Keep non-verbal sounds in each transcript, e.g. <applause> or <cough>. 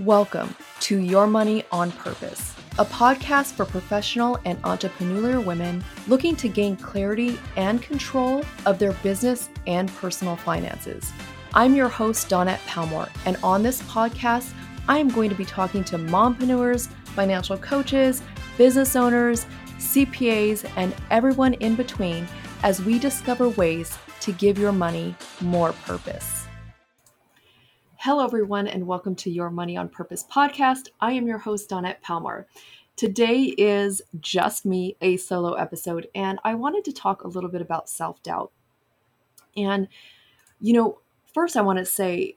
Welcome to Your Money on Purpose, a podcast for professional and entrepreneurial women looking to gain clarity and control of their business and personal finances. I'm your host, Dawnette Palmore, and on this podcast, I am going to be talking to mompreneurs, financial coaches, business owners, CPAs, and everyone in between as we discover ways to give your money more purpose. Hello, everyone, and welcome to Your Money on Purpose podcast. I am your host, Dawnette Palmore. Today is just me, a solo episode, and I wanted to talk a little bit about self doubt. And, you know, first I want to say,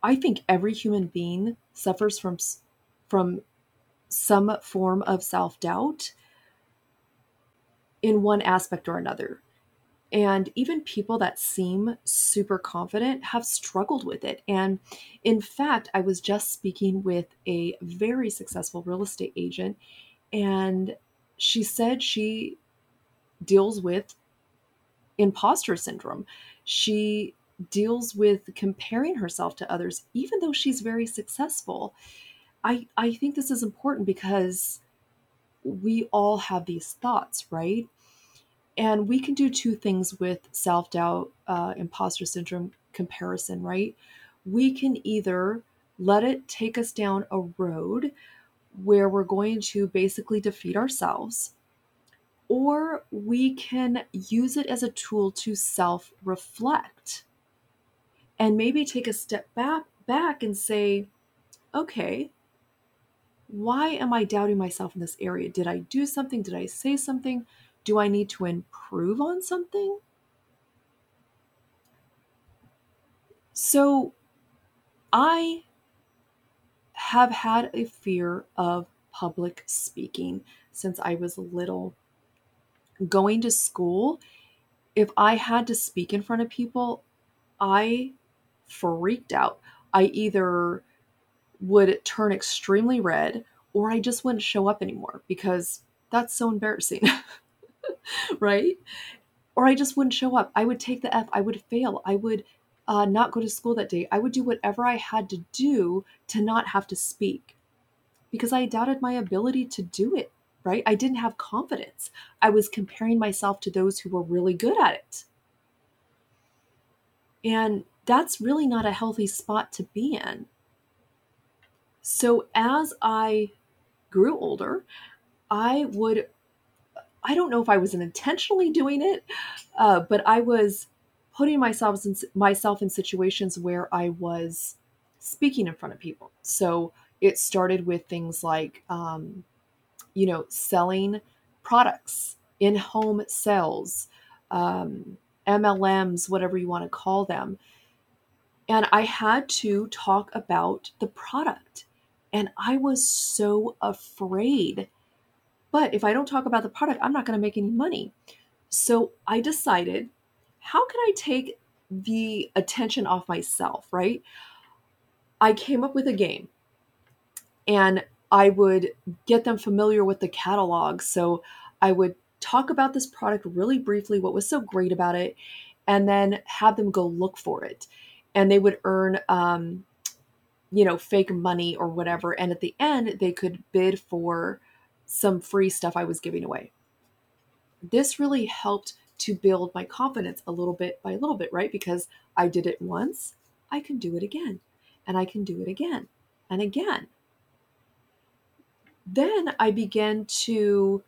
I think every human being suffers from from some form of self doubt in one aspect or another. And even people that seem super confident have struggled with it. And in fact, I was just speaking with a very successful real estate agent, and she said she deals with imposter syndrome. She deals with comparing herself to others, even though she's very successful. I, I think this is important because we all have these thoughts, right? And we can do two things with self doubt, uh, imposter syndrome comparison, right? We can either let it take us down a road where we're going to basically defeat ourselves, or we can use it as a tool to self reflect and maybe take a step back back and say okay why am i doubting myself in this area? Did i do something? Did i say something do I need to improve on something? So I have had a fear of public speaking since I was little. Going to school, if I had to speak in front of people, I freaked out. I either would turn extremely red or I just wouldn't show up anymore because that's so embarrassing. <laughs> <laughs> right? Or I just wouldn't show up. I would take the F. I would fail. I would uh, not go to school that day. I would do whatever I had to do to not have to speak because I doubted my ability to do it, right? I didn't have confidence. I was comparing myself to those who were really good at it. And that's really not a healthy spot to be in. So as I grew older, I would I don't know if I was intentionally doing it, uh, but I was putting myself in, myself in situations where I was speaking in front of people. So it started with things like, um, you know, selling products, in home sales, um, MLMs, whatever you want to call them. And I had to talk about the product. And I was so afraid but if I don't talk about the product, I'm not going to make any money. So I decided, how can I take the attention off myself, right? I came up with a game and I would get them familiar with the catalog. So I would talk about this product really briefly, what was so great about it, and then have them go look for it. And they would earn, um, you know, fake money or whatever. And at the end, they could bid for some free stuff I was giving away. This really helped to build my confidence a little bit by a little bit, right? Because I did it once, I can do it again, and I can do it again and again. Then I began to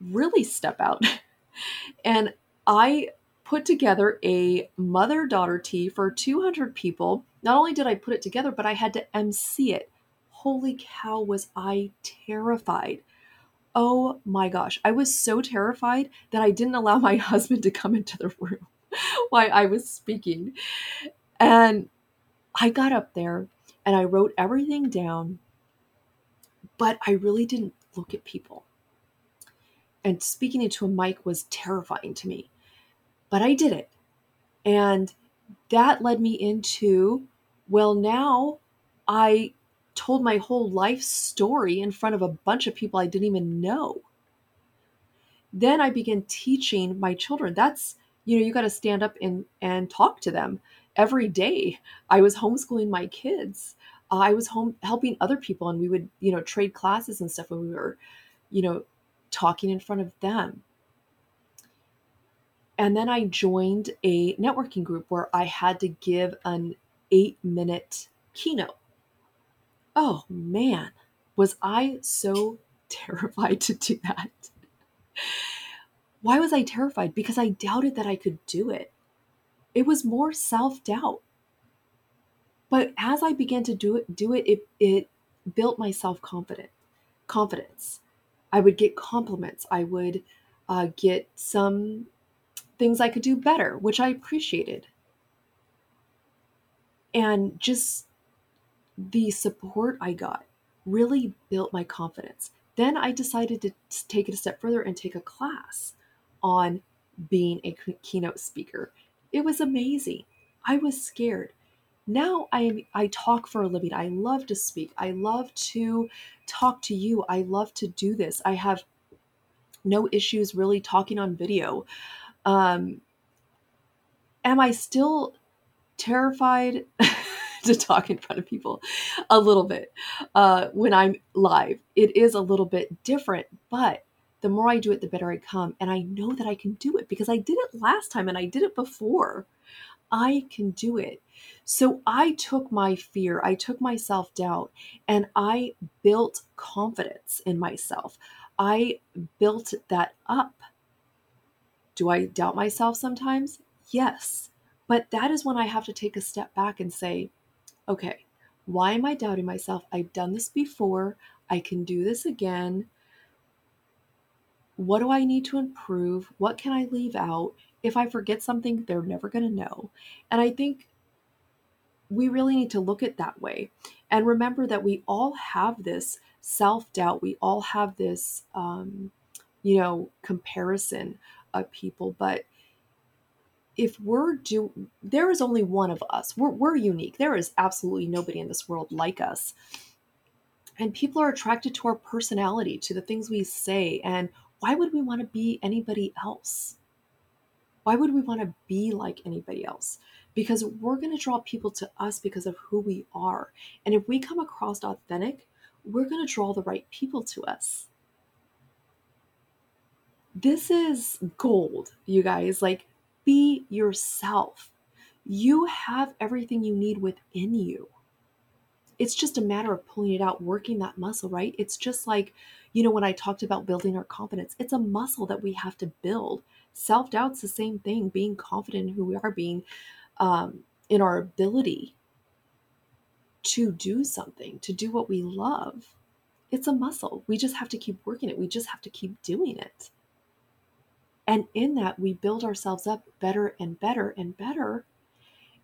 really step out <laughs> and I put together a mother daughter tea for 200 people. Not only did I put it together, but I had to MC it. Holy cow, was I terrified Oh my gosh. I was so terrified that I didn't allow my <laughs> husband to come into the room <laughs> while I was speaking. And I got up there and I wrote everything down, but I really didn't look at people. And speaking into a mic was terrifying to me, but I did it. And that led me into, well, now I told my whole life story in front of a bunch of people I didn't even know. Then I began teaching my children. That's, you know, you got to stand up and, and talk to them every day. I was homeschooling my kids. I was home helping other people and we would, you know, trade classes and stuff when we were, you know, talking in front of them. And then I joined a networking group where I had to give an eight minute keynote. Oh man, was I so <laughs> terrified to do that? Why was I terrified? Because I doubted that I could do it. It was more self doubt. But as I began to do it, do it, it, it built my self confidence. Confidence. I would get compliments. I would uh, get some things I could do better, which I appreciated. And just the support I got really built my confidence. Then I decided to take it a step further and take a class on being a keynote speaker. It was amazing. I was scared. Now I I talk for a living. I love to speak. I love to talk to you. I love to do this. I have no issues really talking on video. Um, am I still terrified <laughs> to talk in front of people? A little bit. Uh, when I'm live, it is a little bit different, but the more I do it, the better I come. And I know that I can do it because I did it last time and I did it before. I can do it. So I took my fear, I took my self doubt, and I built confidence in myself. I built that up. Do I doubt myself sometimes? Yes. But that is when I have to take a step back and say, okay, why am I doubting myself? I've done this before. I can do this again. What do I need to improve? What can I leave out? If I forget something, they're never going to know. And I think we really need to look at that way and remember that we all have this self doubt. We all have this, um, you know, comparison of people. But if we're do, there is only one of us. We're, we're unique. There is absolutely nobody in this world like us. And people are attracted to our personality, to the things we say. And why would we want to be anybody else? Why would we want to be like anybody else? Because we're going to draw people to us because of who we are. And if we come across authentic, we're going to draw the right people to us. This is gold, you guys. Like, be yourself. You have everything you need within you. It's just a matter of pulling it out, working that muscle, right? It's just like, you know, when I talked about building our confidence, it's a muscle that we have to build. Self doubt's the same thing, being confident in who we are, being um, in our ability to do something, to do what we love. It's a muscle. We just have to keep working it. We just have to keep doing it. And in that, we build ourselves up better and better and better.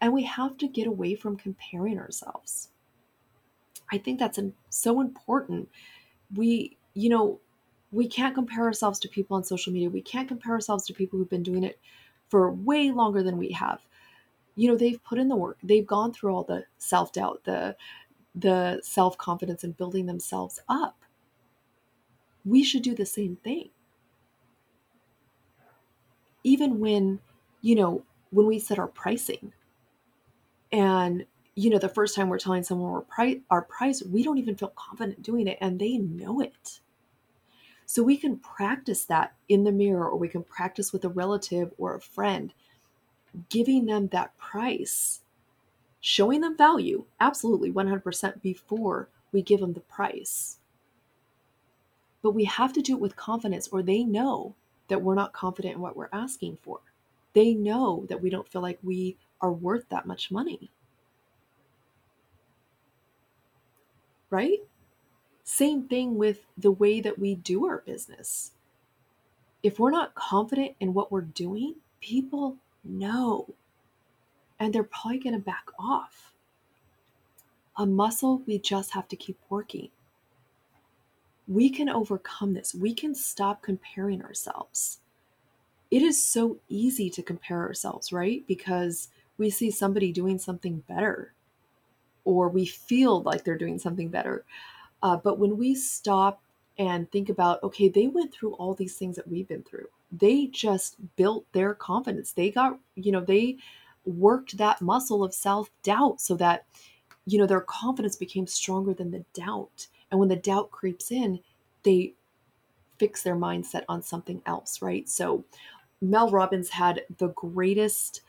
And we have to get away from comparing ourselves. I think that's so important. We, you know, we can't compare ourselves to people on social media. We can't compare ourselves to people who've been doing it for way longer than we have you know they've put in the work they've gone through all the self-doubt the the self-confidence and building themselves up we should do the same thing even when you know when we set our pricing and you know the first time we're telling someone we're price our price we don't even feel confident doing it and they know it so we can practice that in the mirror or we can practice with a relative or a friend giving them that price, showing them value, absolutely 100% before we give them the price. But we have to do it with confidence, or they know that we're not confident in what we're asking for. They know that we don't feel like we are worth that much money. Right? Same thing with the way that we do our business. If we're not confident in what we're doing, people know And they're probably going to back off. A muscle we just have to keep working. We can overcome this. We can stop comparing ourselves. It is so easy to compare ourselves, right? Because we see somebody doing something better or we feel like they're doing something better. Uh, but when we stop and think about, okay, they went through all these things that we've been through they just built their confidence. They got, you know, they worked that muscle of self doubt so that you know, their confidence became stronger than the doubt. And when the doubt creeps in, they fix their mindset on something else, right? So Mel Robbins had the greatest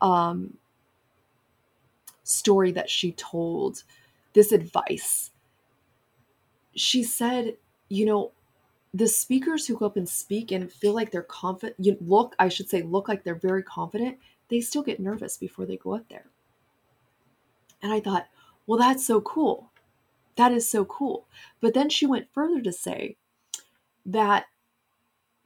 um, story that she told, this advice. She said, you know, the speakers who go up and speak and feel like they're confident, you look, I should say, look like they're very confident, they still get nervous before they go up there. And I thought, well, that's so cool. That is so cool. But then she went further to say that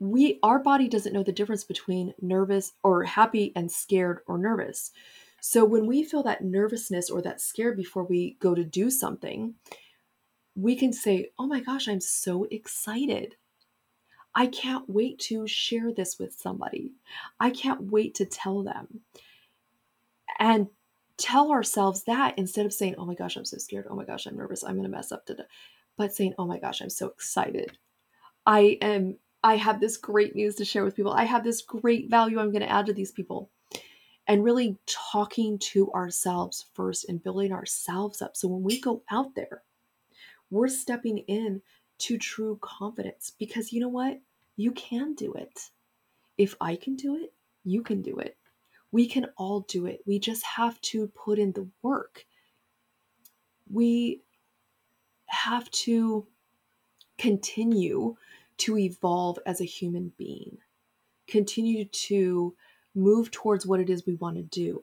we our body doesn't know the difference between nervous or happy and scared or nervous. So when we feel that nervousness or that scare before we go to do something, we can say, "Oh my gosh, I'm so excited. I can't wait to share this with somebody. I can't wait to tell them." And tell ourselves that instead of saying, "Oh my gosh, I'm so scared. Oh my gosh, I'm nervous. I'm going to mess up today." But saying, "Oh my gosh, I'm so excited. I am I have this great news to share with people. I have this great value I'm going to add to these people." And really talking to ourselves first and building ourselves up. So when we go out there, we're stepping in to true confidence because you know what? You can do it. If I can do it, you can do it. We can all do it. We just have to put in the work. We have to continue to evolve as a human being, continue to move towards what it is we want to do,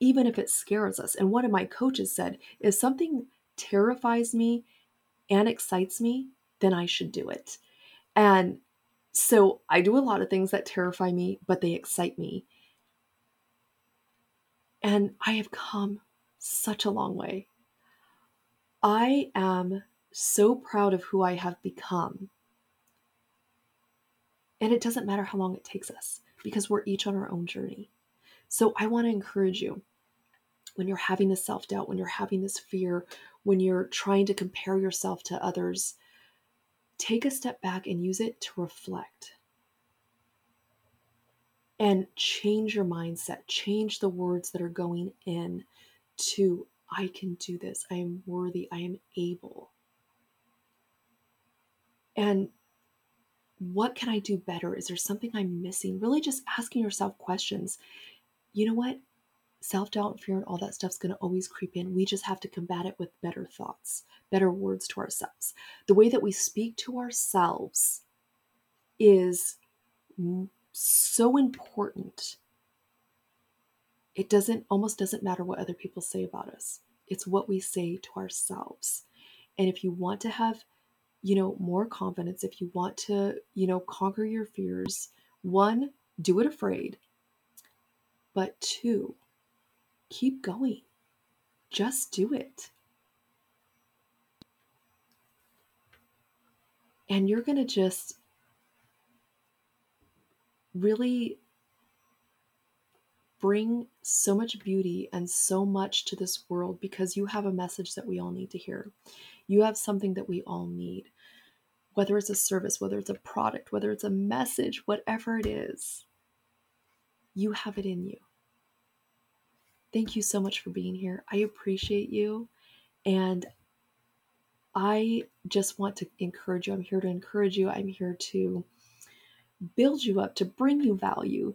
even if it scares us. And one of my coaches said, if something terrifies me and excites me, then I should do it. And so I do a lot of things that terrify me, but they excite me. And I have come such a long way. I am so proud of who I have become. And it doesn't matter how long it takes us because we're each on our own journey. So I want to encourage you when you're having this self doubt, when you're having this fear, when you're trying to compare yourself to others, take a step back and use it to reflect and change your mindset, change the words that are going in to I can do this, I am worthy, I am able. And what can I do better? Is there something I'm missing? Really just asking yourself questions. You know what? Self doubt and fear and all that stuff's going to always creep in. We just have to combat it with better thoughts, better words to ourselves. The way that we speak to ourselves is so important. It doesn't almost doesn't matter what other people say about us. It's what we say to ourselves. And if you want to have, you know, more confidence, if you want to, you know, conquer your fears, one, do it afraid. But two, keep going. Just do it. And you're going to just really bring so much beauty and so much to this world because you have a message that we all need to hear. You have something that we all need. Whether it's a service, whether it's a product, whether it's a message, whatever it is, you have it in you. Thank you so much for being here. I appreciate you. And I just want to encourage you. I'm here to encourage you. I'm here to build you up, to bring you value,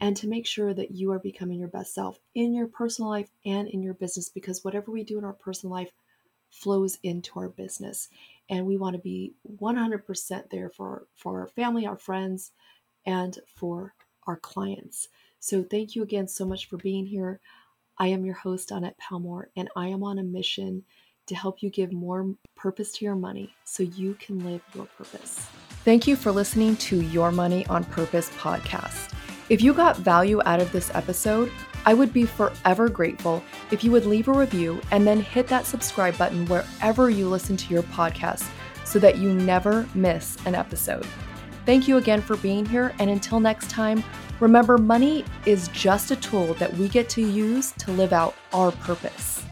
and to make sure that you are becoming your best self in your personal life and in your business because whatever we do in our personal life flows into our business. And we want to be 100% there for, for our family, our friends, and for our clients. So, thank you again so much for being here. I am your host, Dawnette Palmore, and I am on a mission to help you give more purpose to your money so you can live your purpose. Thank you for listening to Your Money on Purpose podcast. If you got value out of this episode, I would be forever grateful if you would leave a review and then hit that subscribe button wherever you listen to your podcast so that you never miss an episode. Thank you again for being here, and until next time, remember money is just a tool that we get to use to live out our purpose.